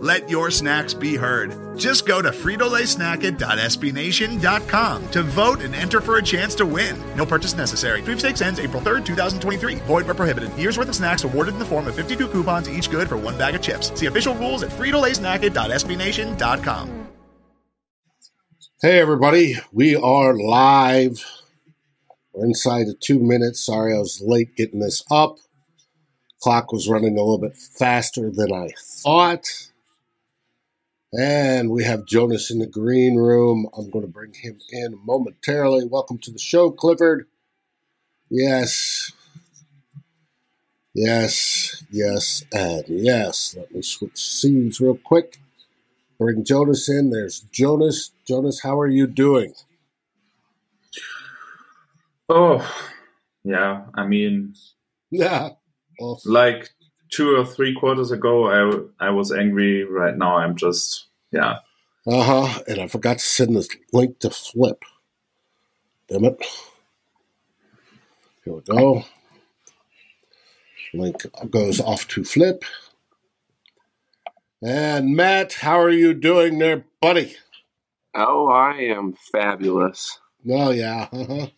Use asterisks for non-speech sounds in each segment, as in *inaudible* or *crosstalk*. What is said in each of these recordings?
Let your snacks be heard. Just go to fritolaysnacket.sbnation.com to vote and enter for a chance to win. No purchase necessary. Sweepstakes ends April 3rd, 2023. Void where prohibited. Year's worth of snacks awarded in the form of 52 coupons, each good for one bag of chips. See official rules at fritolaysnacket.sbnation.com. Hey, everybody. We are live. We're inside of two minutes. Sorry I was late getting this up. Clock was running a little bit faster than I thought. And we have Jonas in the green room. I'm going to bring him in momentarily. Welcome to the show, Clifford. Yes. Yes, yes, and yes. Let me switch scenes real quick. Bring Jonas in. There's Jonas. Jonas, how are you doing? Oh, yeah. I mean, *laughs* yeah. Awesome. Like two or three quarters ago, I, I was angry. Right now, I'm just, yeah. Uh huh. And I forgot to send this link to Flip. Damn it. Here we go. Link goes off to Flip. And Matt, how are you doing there, buddy? Oh, I am fabulous. Oh, yeah. *laughs*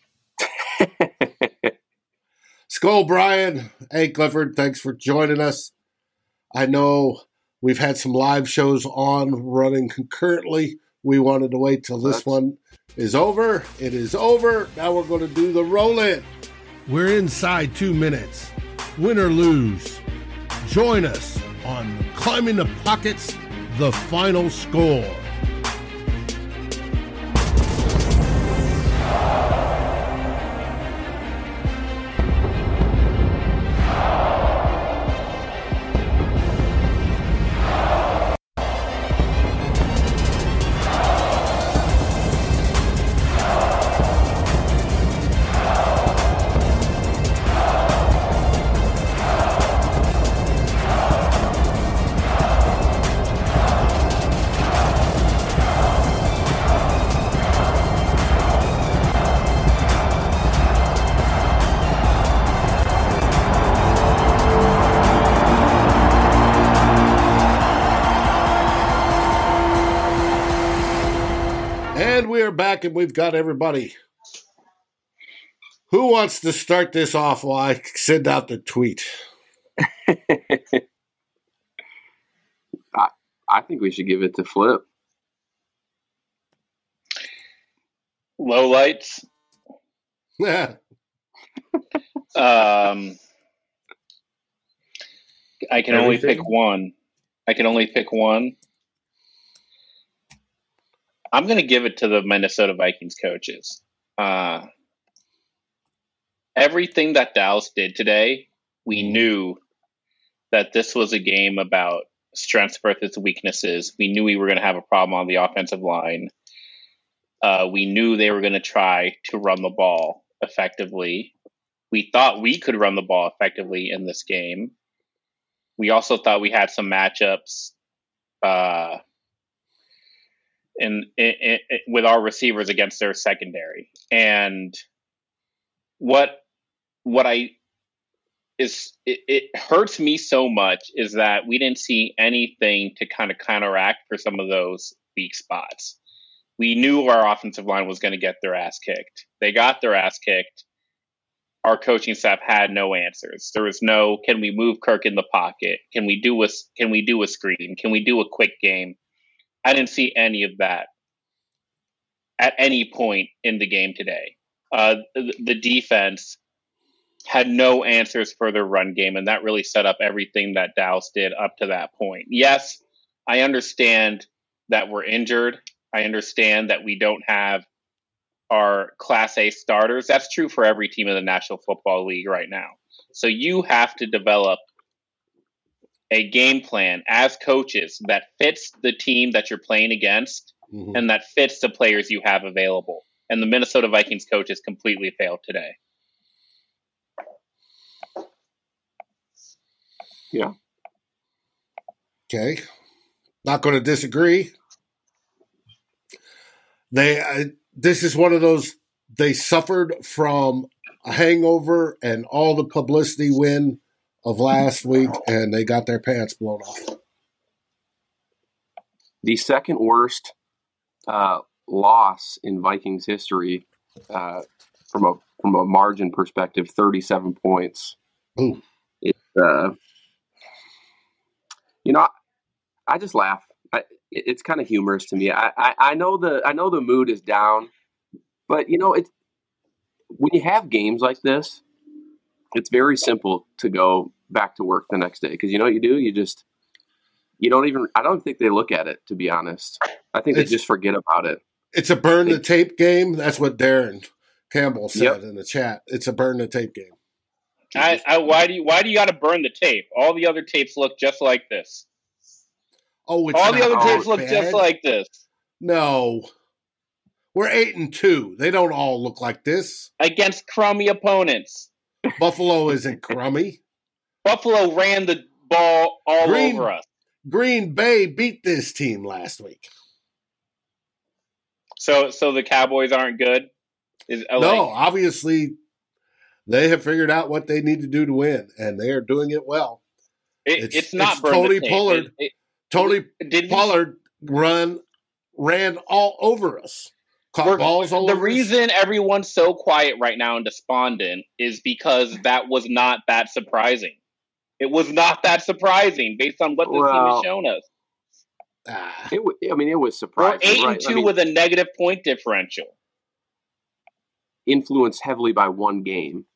Uh-huh. *laughs* Skull Brian. Hey, Clifford, thanks for joining us. I know we've had some live shows on running concurrently. We wanted to wait till this one is over. It is over. Now we're going to do the roll in. We're inside two minutes. Win or lose. Join us on Climbing the Pocket's, the final score. Back and we've got everybody. Who wants to start this off while I send out the tweet? *laughs* I, I think we should give it to Flip. Low lights. Yeah. *laughs* um, I can Everything. only pick one. I can only pick one. I'm going to give it to the Minnesota Vikings coaches. Uh, everything that Dallas did today, we mm-hmm. knew that this was a game about strengths versus weaknesses. We knew we were going to have a problem on the offensive line. Uh, we knew they were going to try to run the ball effectively. We thought we could run the ball effectively in this game. We also thought we had some matchups uh, in, in, in, with our receivers against their secondary. And what what I is it, it, hurts me so much is that we didn't see anything to kind of counteract for some of those weak spots. We knew our offensive line was going to get their ass kicked. They got their ass kicked. Our coaching staff had no answers. There was no can we move Kirk in the pocket? Can we do a can we do a screen? Can we do a quick game? I didn't see any of that at any point in the game today. Uh, the, the defense had no answers for their run game, and that really set up everything that Dallas did up to that point. Yes, I understand that we're injured. I understand that we don't have our Class A starters. That's true for every team in the National Football League right now. So you have to develop a game plan as coaches that fits the team that you're playing against Mhm. and that fits the players you have available. And the Minnesota Vikings coaches completely failed today. Yeah. Okay, not going to disagree. They uh, this is one of those they suffered from a hangover and all the publicity win of last week, and they got their pants blown off. the second worst uh, loss in Vikings history uh, from a from a margin perspective, thirty seven points. Ooh. It's uh, you know, I, I just laugh. I, it- it's kind of humorous to me. I, I I know the I know the mood is down, but you know it's when you have games like this, it's very simple to go back to work the next day because you know what you do you just you don't even i don't think they look at it to be honest i think It's- they just forget about it It's a burn the tape game. That's what Darren Campbell said Yep. in the chat. It's a burn the tape game. I, I, why do you why do you got to burn the tape? All the other tapes look just like this. Oh, it's All the other tapes that look bad. just like this. no. We're eight and two. They don't all look like this. against crummy opponents. Buffalo isn't crummy. Buffalo ran the ball all Green- over us. Green Bay beat this team last week. So so the Cowboys aren't good. Is uh, no, obviously they have figured out what they need to do to win, and they are doing it well. it, it's- it's, not it's Tony. Pollard. It- Tony Pollard run ran all over us. Caught We're- balls all the over us. reason everyone's so quiet right now and despondent is because that was not that surprising. It was not that surprising based on what this team has shown us. Ah, it wa- i mean it was surprising. We're surprising eight right? and I two mean, with a negative point differential. influenced heavily by one game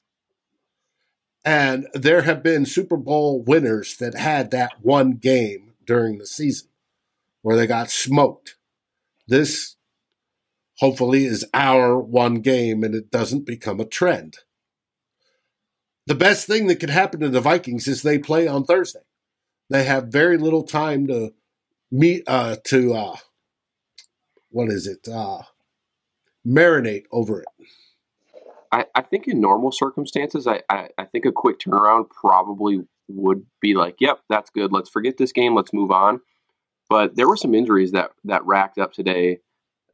and there have been Super Bowl winners that had that one game during the season where they got smoked. This hopefully is our one game and it doesn't become a trend. The best thing that could happen to the Vikings is they play on Thursday. They have very little time to meet uh to uh what is it? Uh marinate over it. I, I think in normal circumstances, I, I, I think a quick turnaround probably would be like, yep, that's good. Let's forget this game. Let's move on. But there were some injuries that, that racked up today,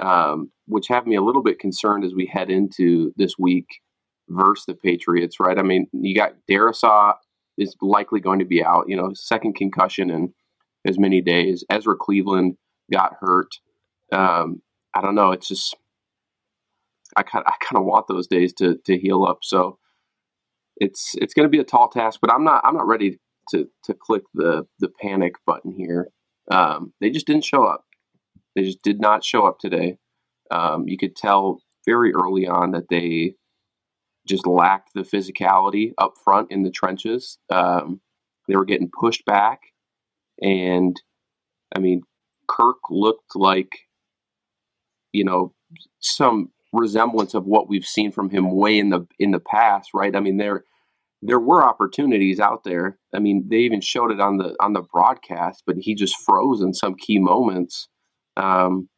um, which have me a little bit concerned as we head into this week versus the Patriots, right? I mean, you got Darrisaw is likely going to be out, you know, second concussion in as many days. Ezra Cleveland got hurt. Um, I don't know. It's just I kind I kind of want those days to to heal up. So it's it's going to be a tall task, but I'm not I'm not ready to to click the the panic button here. Um, they just didn't show up. They just did not show up today. Um, you could tell very early on that they just lacked the physicality up front in the trenches. Um, they were getting pushed back, and I mean, Kirk looked like you know some resemblance of what we've seen from him way in the in the past, right? I mean, there there were opportunities out there. I mean, they even showed it on the on the broadcast, but he just froze in some key moments. Um,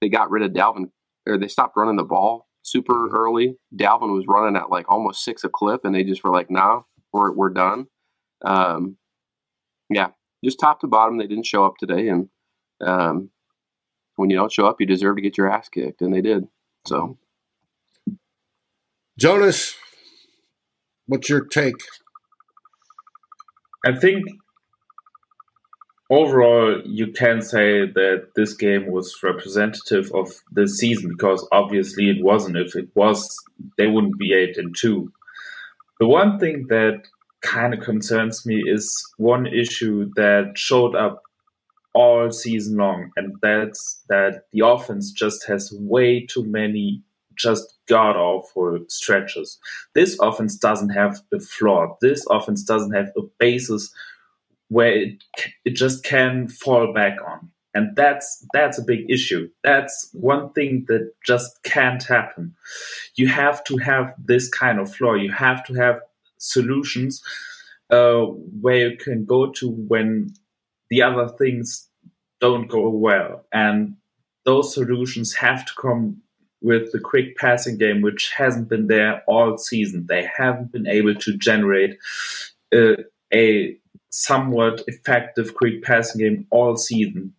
they got rid of Dalvin, or they stopped running the ball super early. Dalvin was running at like almost six a clip, and they just were like, "Nah, we're we're done." Um, yeah, just top to bottom, they didn't show up today, and um, when you don't show up, you deserve to get your ass kicked, and they did. So Jonas, what's your take? I think overall you can say that this game was representative of the season because obviously it wasn't. If it was, they wouldn't be eight and two. The one thing that kind of concerns me is one issue that showed up all season long, and that's that the offense just has way too many just god awful stretches. This offense doesn't have a floor. This offense doesn't have a basis where it it just can fall back on. And that's that's a big issue. That's one thing that just can't happen. You have to have this kind of floor. You have to have solutions uh, where you can go to when the other things don't go well. And those solutions have to come with the quick passing game, which hasn't been there all season. They haven't been able to generate uh, a somewhat effective quick passing game all season.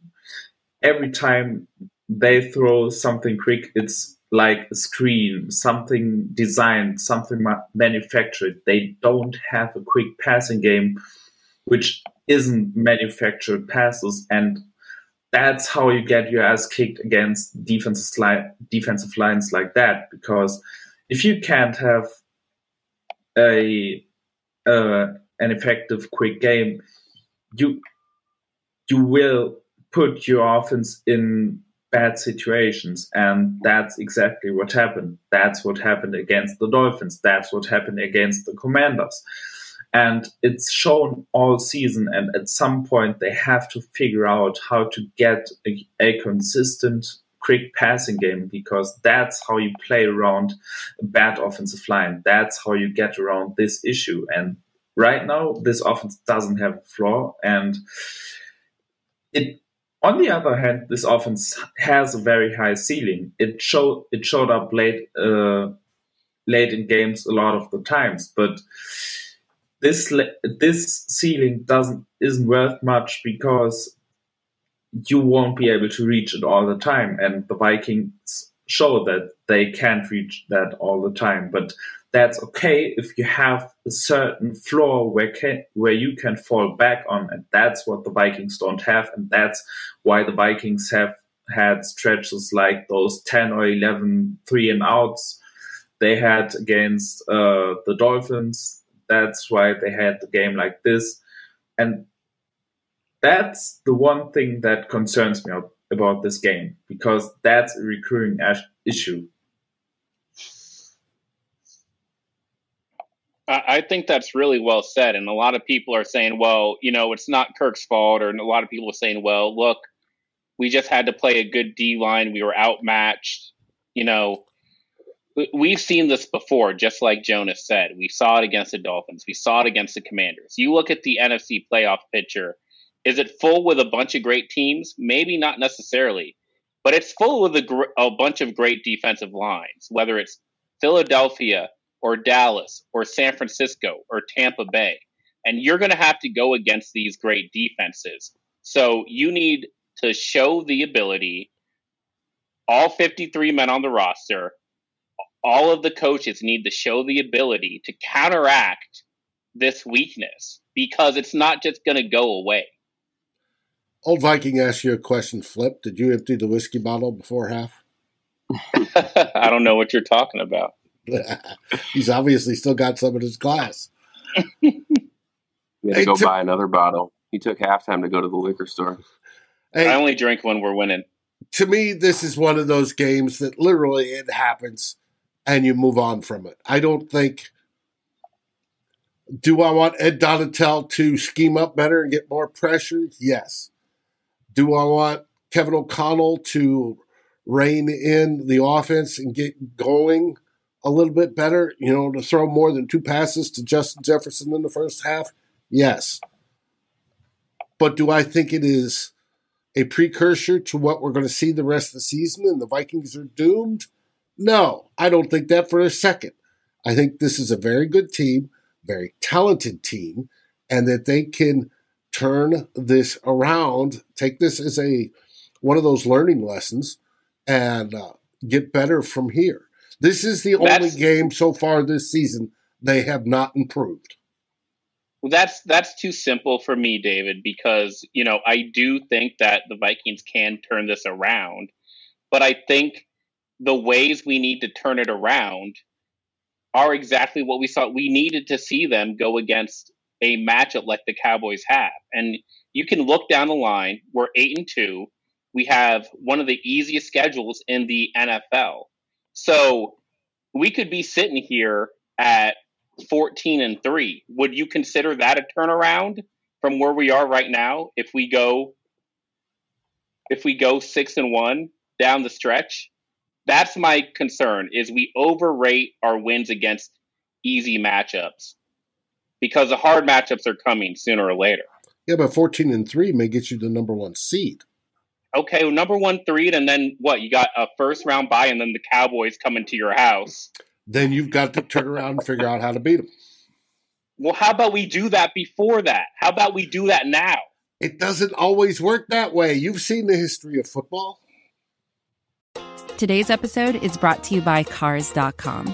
Every time they throw something quick, it's like a screen, something designed, something manufactured. They don't have a quick passing game, which isn't manufactured passes, and that's how you get your ass kicked against defensive li- defensive lines like that. Because if you can't have a uh, an effective quick game, you you will put your offense in bad situations. And that's exactly what happened. That's what happened against the Dolphins. That's what happened against the Commanders. And it's shown all season. And at some point, they have to figure out how to get a, a consistent, quick passing game because that's how you play around a bad offensive line. That's how you get around this issue. And right now, this offense doesn't have a flaw. And it on the other hand, this offense has a very high ceiling. It showed it showed up late uh, late in games a lot of the times, but this this ceiling doesn't isn't worth much because you won't be able to reach it all the time, and the Vikings show that they can't reach that all the time. But that's okay if you have a certain floor where can, where you can fall back on, and that's what the Vikings don't have, and that's why the Vikings have had stretches like those 10 or 11 three and outs they had against uh, the Dolphins. That's why they had the game like this, and that's the one thing that concerns me about this game because that's a recurring issue I think that's really well said. And a lot of people are saying, well, you know, it's not Kirk's fault. Or a lot of people are saying, well, look, we just had to play a good D line. We were outmatched. You know, we've seen this before, just like Jonas said. We saw it against the Dolphins, we saw it against the Commanders. You look at the NFC playoff picture. Is it full with a bunch of great teams? Maybe not necessarily, but it's full with a, gr- a bunch of great defensive lines, whether it's Philadelphia, or Dallas or San Francisco or Tampa Bay. And you're going to have to go against these great defenses. So you need to show the ability, all 53 men on the roster, all of the coaches need to show the ability to counteract this weakness because it's not just going to go away. Old Viking asked you a question, Flip. Did you empty the whiskey bottle before half? *laughs* I don't know what you're talking about. *laughs* He's obviously still got some in his glass. *laughs* he had to go to, buy another bottle. He took halftime to go to the liquor store. Hey, I only drink when we're winning. To me, this is one of those games that literally it happens and you move on from it. I don't think. Do I want Ed Donatell to scheme up better and get more pressure? Yes. Do I want Kevin O'Connell to rein in the offense and get going? A little bit better, you know, to throw more than two passes to Justin Jefferson in the first half? Yes. But do I think it is a precursor to what we're going to see the rest of the season and the Vikings are doomed? No, I don't think that for a second. I think this is a very good team, very talented team, and that they can turn this around, take this as a one of those learning lessons, and uh, get better from here. This is the that's, only game so far this season they have not improved. That's that's too simple for me, David, because you know I do think that the Vikings can turn this around, but I think the ways we need to turn it around are exactly what we saw. We needed to see them go against a matchup like the Cowboys have, and you can look down the line. We're eight and two. We have one of the easiest schedules in the NFL. So we could be sitting here at 14 and 3. Would you consider that a turnaround from where we are right now if we go if we go 6 and 1 down the stretch? That's my concern is we overrate our wins against easy matchups. because the hard matchups are coming sooner or later. Yeah, but 14 and 3 may get you the number one seed. Okay, well, number one three, and then what? You got a first round bye, and then the Cowboys coming to your house. Then you've got to turn around and figure out how to beat them. Well, how about we do that before that? How about we do that now? It doesn't always work that way. You've seen the history of football. Today's episode is brought to you by Cars.com.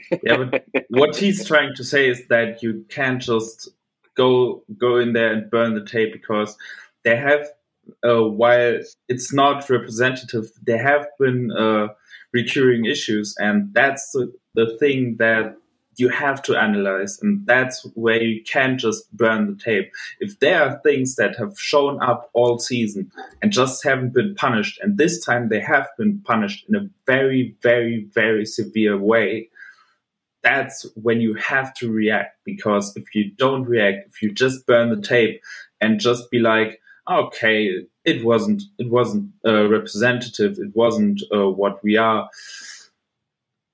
*laughs* yeah, but what he's trying to say is that you can't just go go in there and burn the tape because they have, uh, while it's not representative, there have been uh, recurring issues, and that's the, the thing that you have to analyze, and that's where you can't just burn the tape. If there are things that have shown up all season and just haven't been punished, and this time they have been punished in a very, very, very severe way, that's when you have to react because if you don't react if you just burn the tape and just be like okay it wasn't it wasn't uh, representative it wasn't uh, what we are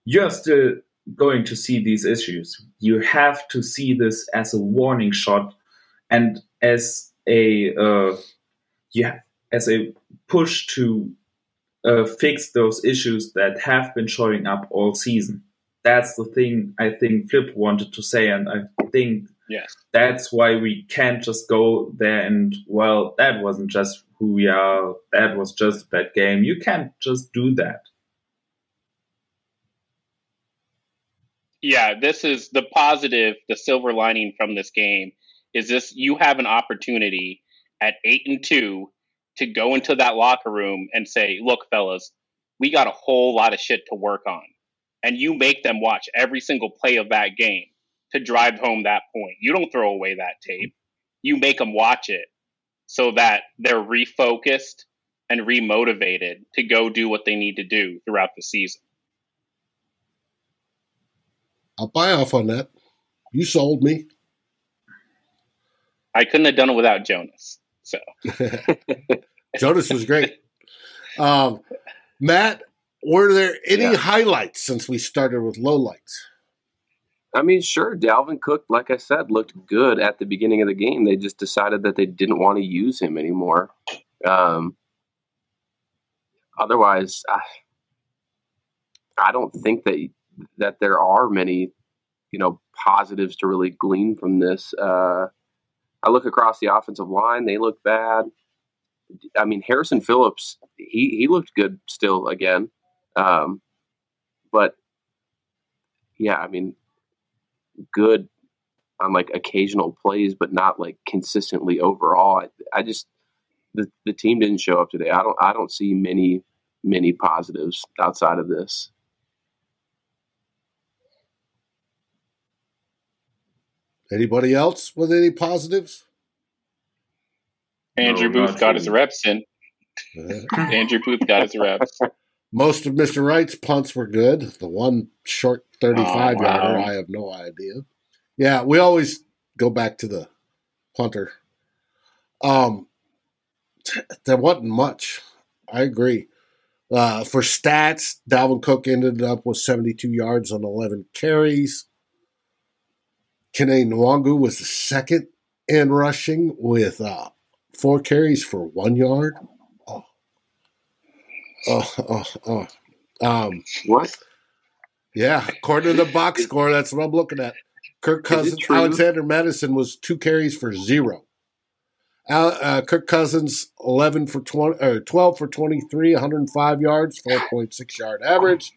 you're still going to see these issues. You have to see this as a warning shot and as a uh, as a push to uh, fix those issues that have been showing up all season that's the thing I think Flip wanted to say, and I think yes. that's why we can't just go there and well, that wasn't just who we are. That was just a bad game. You can't just do that. Yeah, this is the positive, the silver lining from this game is this you have an opportunity at eight and two to go into that locker room and say, look, fellas, we got a whole lot of shit to work on and you make them watch every single play of that game to drive home that point. You don't throw away that tape. You make them watch it so that they're refocused and remotivated to go do what they need to do throughout the season. I'll buy off on that. You sold me. I couldn't have done it without Jonas. So *laughs* Jonas was great. Um, Matt, were there any yeah. highlights since we started with lowlights? I mean, sure. Dalvin Cook, like I said, looked good at the beginning of the game. They just decided that they didn't want to use him anymore. Um, otherwise, I, I don't think that that there are many, you know, positives to really glean from this. Uh, I look across the offensive line; they look bad. I mean, Harrison Phillips, he he looked good still again. Um, but yeah, I mean, good on like occasional plays, but not like consistently overall. I, I just the the team didn't show up today. I don't I don't see many many positives outside of this. Anybody else with any positives? Andrew no, Booth got his reps in. Andrew Booth got his reps. *laughs* Most of Mr. Wright's punts were good. The one short 35 oh, wow. yarder, I have no idea. Yeah, we always go back to the punter. Um, there wasn't much. I agree. Uh, for stats, Dalvin Cook ended up with 72 yards on 11 carries. Kene Nwangwu was the second in rushing with uh, four carries for one yard. Oh, oh, oh. Um, what? Yeah, according to the box score, that's what I'm looking at. Kirk Cousins, Alexander Mattison was two carries for zero. Uh, Kirk Cousins, 11 for 20, or 12 for 23, 105 yards, 4.6 yard average.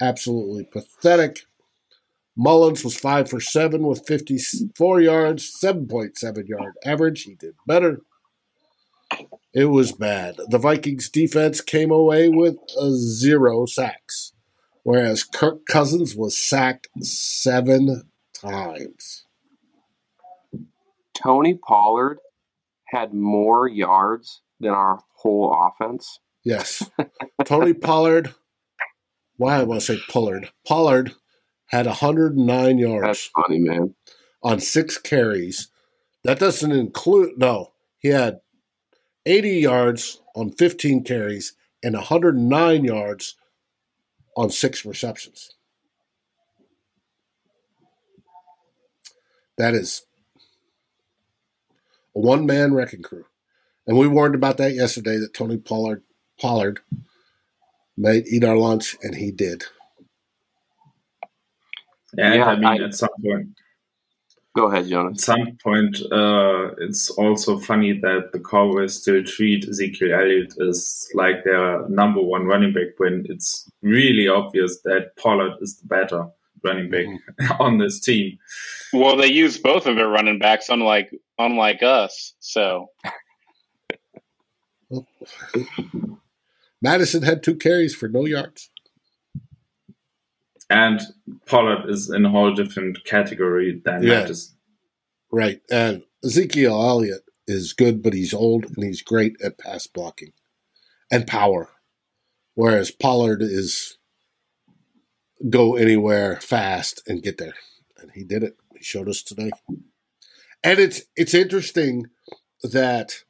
Absolutely pathetic. Mullens was 5 for 7 with 54 yards, 7.7 yard average. He did better. It was bad. The Vikings defense came away with a zero sacks. whereas Kirk Cousins was sacked seven times. Tony Pollard had more yards than our whole offense. Yes. Tony Pollard, why I want to say Pollard. Pollard had 109 yards. That's funny, man. On six carries. That doesn't include, no, he had 80 yards on 15 carries and 109 yards on six receptions. That is a one man wrecking crew. And we warned about that yesterday that Tony Pollard Pollard might eat our lunch, and he did. And yeah, I mean, I, at some point. Go ahead, Jonas. At some point, uh, it's also funny that the Cowboys still treat Ezekiel Elliott as like their number one running back when it's really obvious that Pollard is the better running back mm-hmm. on this team. Well, they use both of their running backs, unlike unlike us. So *laughs* Mattison had two carries for no yards. And Pollard is in a whole different category than yeah. Mattison. Right. And Ezekiel Elliott is good, but he's old and he's great at pass blocking and power. Whereas Pollard is go anywhere fast and get there. And he did it. He showed us today. And it's it's interesting that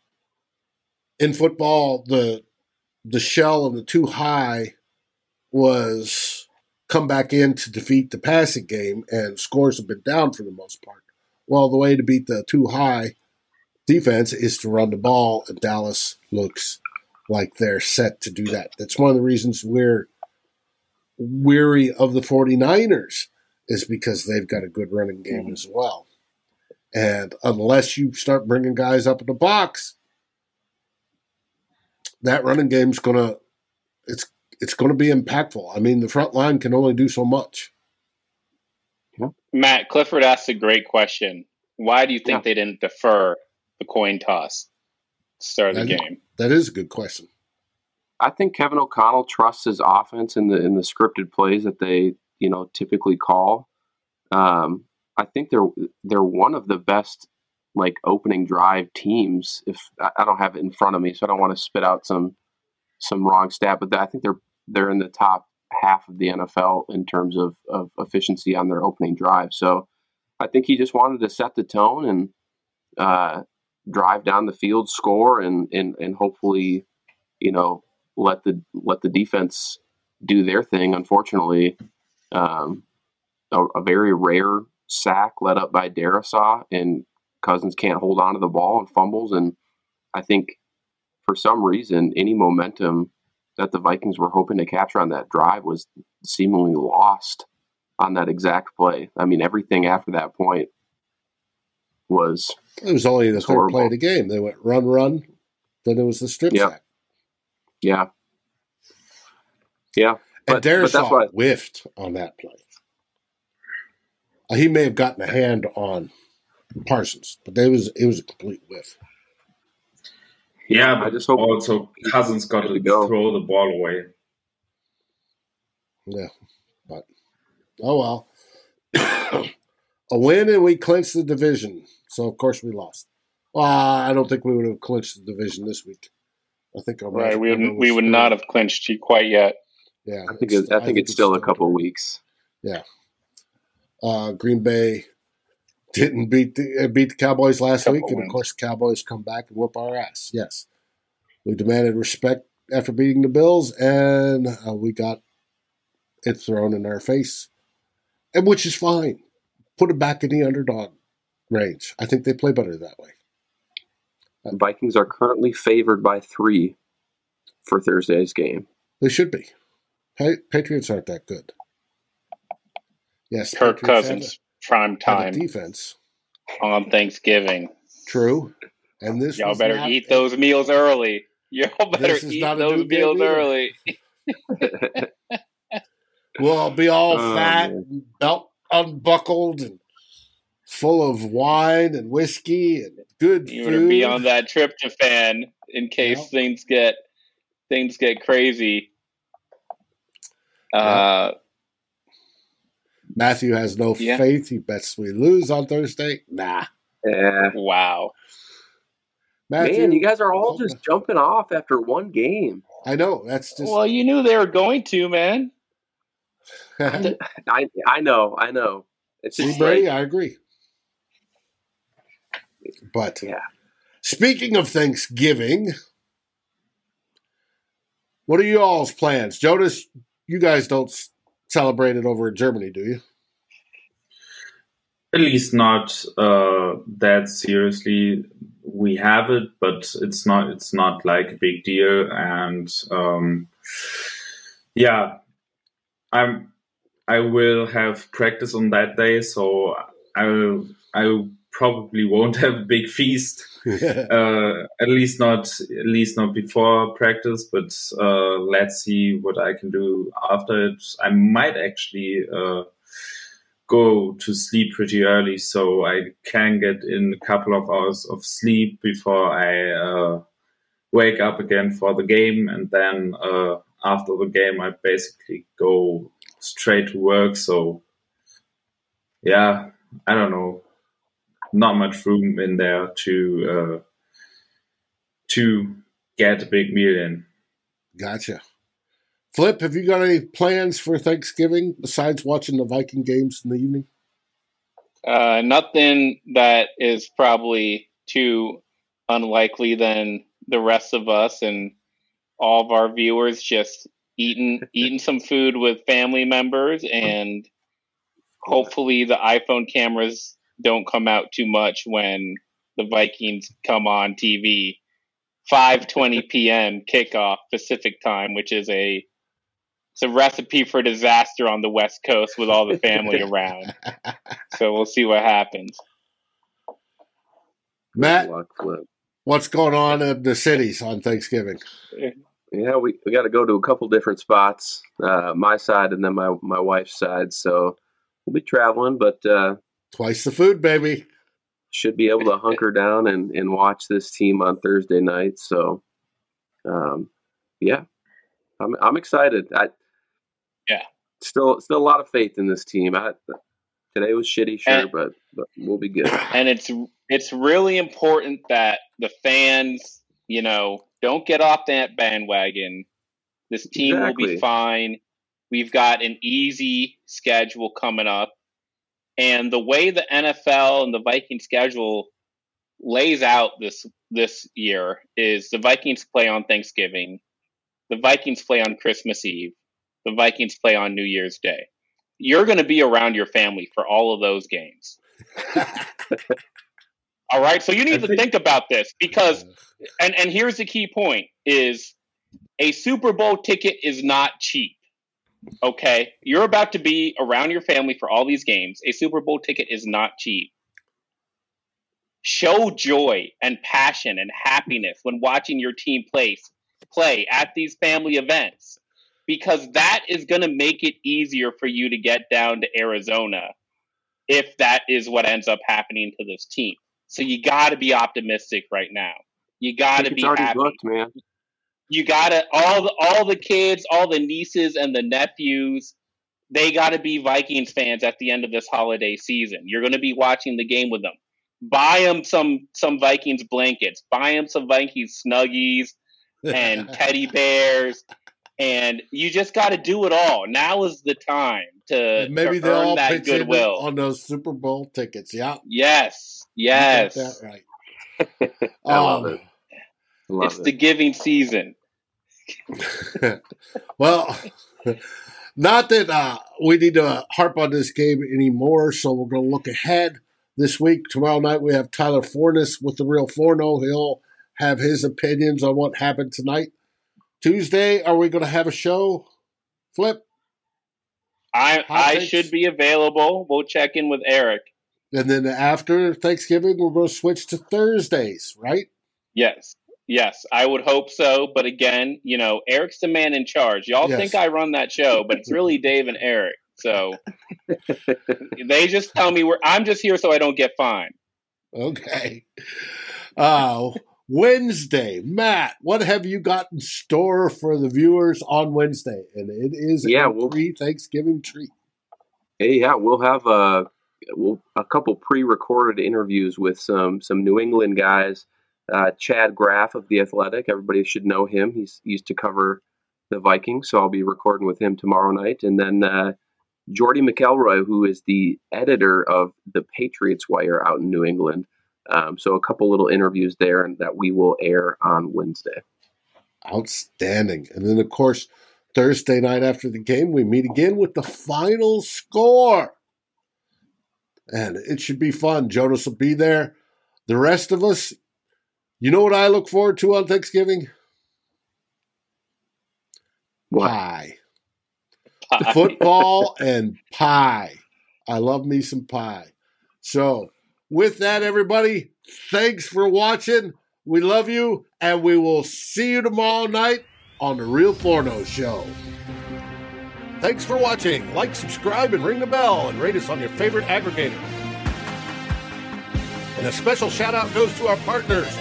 in football the the shell and the two high was come back in to defeat the passing game, and scores have been down for the most part. Well, the way to beat the two high defense is to run the ball, and Dallas looks like they're set to do that. That's one of the reasons we're weary of the 49ers is because they've got a good running game mm-hmm. as well. And unless you start bringing guys up in the box, that running game's gonna it's it's gonna be impactful. I mean, the front line can only do so much. Matt Clifford asked a great question. Why do you think yeah. they didn't defer the coin toss to start that, the game? That is a good question. I think Kevin O'Connell trusts his offense in the in the scripted plays that they you know typically call. Um, I think they're they're one of the best like opening drive teams. If I don't have it in front of me, so I don't want to spit out some some wrong stat, but I think they're they're in the top half of the NFL in terms of, of efficiency on their opening drive. So I think he just wanted to set the tone and uh, drive down the field, score, and and and hopefully, you know, let the let the defense do their thing. Unfortunately, um, a, a, very rare sack led up by Darrisaw, and Cousins can't hold on to the ball and fumbles. And I think for some reason, any momentum that the Vikings were hoping to capture on that drive was seemingly lost on that exact play. I mean, everything after that point was. It was only the third play of the game. They went run, run. Then it was the strip yep. sack. Yeah. Yeah. But, and but whiffed on that play. He may have gotten a hand on Parsons, but it was it was a complete whiff. Yeah, I just hope also Cousins got to go. throw the ball away. Yeah, but oh well. *coughs* a win and we clinched the division. So of course we lost. Well, I don't think we would have clinched the division this week. I think our right. We would we would not have clinched quite yet. Yeah, I think it, I, think I think it's, it's still a couple weeks. Yeah. Uh, Green Bay didn't beat the uh, beat the Cowboys last week, and of course the Cowboys come back and whoop our ass. Yes, we demanded respect after beating the Bills, and uh, we got it thrown in our face, and which is fine. Put it back in the underdog range. I think they play better that way. The Vikings are currently favored by three for Thursday's game. They should be. Patriots aren't that good. Yes, Kirk Patriots Cousins prime time defense on Thanksgiving. True, and this y'all better eat those meals early. *laughs* Y'all better eat those meals early. *laughs* we'll be all oh, fat, and belt unbuckled, and full of wine and whiskey and good you food. be on that tryptophan in case yep. things get things get crazy. Uh, Matthew has no Yeah. faith. He bets we lose on Thursday. Nah. Yeah. wow. Matthew, Man, you guys are all oh, just jumping off after one game. I know. That's just. Well, you knew they were going to, man. *laughs* *laughs* I I know, I know. It's See, just Brady, like, I agree. But yeah. speaking of Thanksgiving, what are you all's plans? Jonas, you guys don't celebrate it over in Germany, do you? At least not uh, that seriously. We have it, but it's not. It's not like a big deal. And um, yeah, I'm. I will have practice on that day, so I'll. I probably won't *laughs* have a big feast. *laughs* uh, at least not at least not before practice but uh, let's see what i can do after it i might actually uh, go to sleep pretty early so i can get in a couple of hours of sleep before i uh, wake up again for the game and then uh, after the game i basically go straight to work so yeah i don't know not much room in there to uh, to get a big meal in. Gotcha. Flip, have you got any plans for Thanksgiving besides watching the Viking games in the evening? Uh, nothing that is probably too unlikely than the rest of us and all of our viewers just eating *laughs* eating some food with family members and hopefully the iPhone cameras don't come out too much when the Vikings come on TV. 5:20 p.m. kickoff Pacific time, which is a it's a recipe for disaster on the West Coast with all the family *laughs* around. So we'll see what happens. Matt, Good luck, Flip. what's going on in the cities on Thanksgiving? Yeah, we, we got to go to a couple different spots, uh, my side and then my, my wife's side. So we'll be traveling, but uh, Twice the food, baby. should be able to hunker *laughs* down and, and watch this team on Thursday night. So, um, yeah, I'm I'm excited. I Yeah. still still a lot of faith in this team. I, today was shitty, sure, And- but but we'll be good. *clears throat* and it's it's really important that the fans, you know, don't get off that bandwagon. This team will be fine. We've got an easy schedule coming up. And the way the NFL and the Viking schedule lays out this this year is the Vikings play on Thanksgiving, the Vikings play on Christmas Eve, the Vikings play on New Year's Day. You're going to be around your family for all of those games. *laughs* All right, so you need I to think- think about this because and and here's the key point is a Super Bowl ticket is not cheap. Okay? You're about to be around your family for all these games. A Super Bowl ticket is not cheap. Show joy and passion and happiness when watching your team play play at these family events because that is going to make it easier for you to get down to Arizona if that is what ends up happening to this team. So you got to be optimistic right now. You got to be happy. booked, man. You got to all the all the kids, all the nieces and the nephews. They got to be Vikings fans at the end of this holiday season. You're going to be watching the game with them. Buy them some some Vikings blankets. Buy them some Vikings snuggies *laughs* and teddy bears. And you just got to do it all. Now is the time to, Maybe to they'll earn all that goodwill. on those Super Bowl tickets. Yeah. yes, yes. that right. *laughs* I love Um, it. Love It's it. the giving season. *laughs* well, *laughs* not that uh, we need to harp on this game anymore, so we're going to look ahead this week. Tomorrow night, we have Tyler Forness with the Real Forno. He'll have his opinions on what happened tonight. Tuesday, are we going to have a show? Flip? I I should be available. We'll check in with Eric. And then after Thanksgiving, we're going to switch to Thursdays, right? Yes. Yes, I would hope so. But again, you know, Eric's the man in charge. Y'all Yes. think I run that show, but it's really *laughs* Dave and Eric. So they just tell me we're I'm just here so I don't get fined. Okay. Uh, Wednesday. Matt, what have you got in store for the viewers on Wednesday? And it is Yeah, a we'll- pre-Thanksgiving treat. Hey, yeah, we'll have a we'll, a couple pre-recorded interviews with some some New England guys. Uh, Chad Graff of the Athletic, everybody should know him. He's he used to cover the Vikings, so I'll be recording with him tomorrow night. And then uh, Jordy McElroy, who is the editor of the Patriots Wire out in New England. Um, so a couple little interviews there, and that we will air on Wednesday. Outstanding. And then, of course, Thursday night after the game, we meet again with the final score. And it should be fun. Jonas will be there. The rest of us, you know what I look forward to on Thanksgiving? What? Pie. Football and pie. I love me some pie. So, with that, everybody, thanks for watching. We love you, and we will see you tomorrow night on The Real Forno Show. Thanks for watching. Like, subscribe, and ring the bell, and rate us on your favorite aggregator. And a special shout out goes to our partners,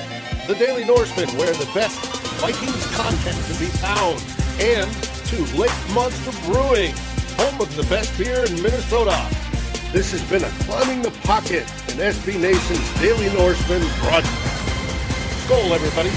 the Daily Norseman, where the best Vikings content can be found, and to Lake Monster Brewing, home of the best beer in Minnesota. This has been a Climbing the Pocket and SB Nation's Daily Norseman broadcast. Skol, everybody.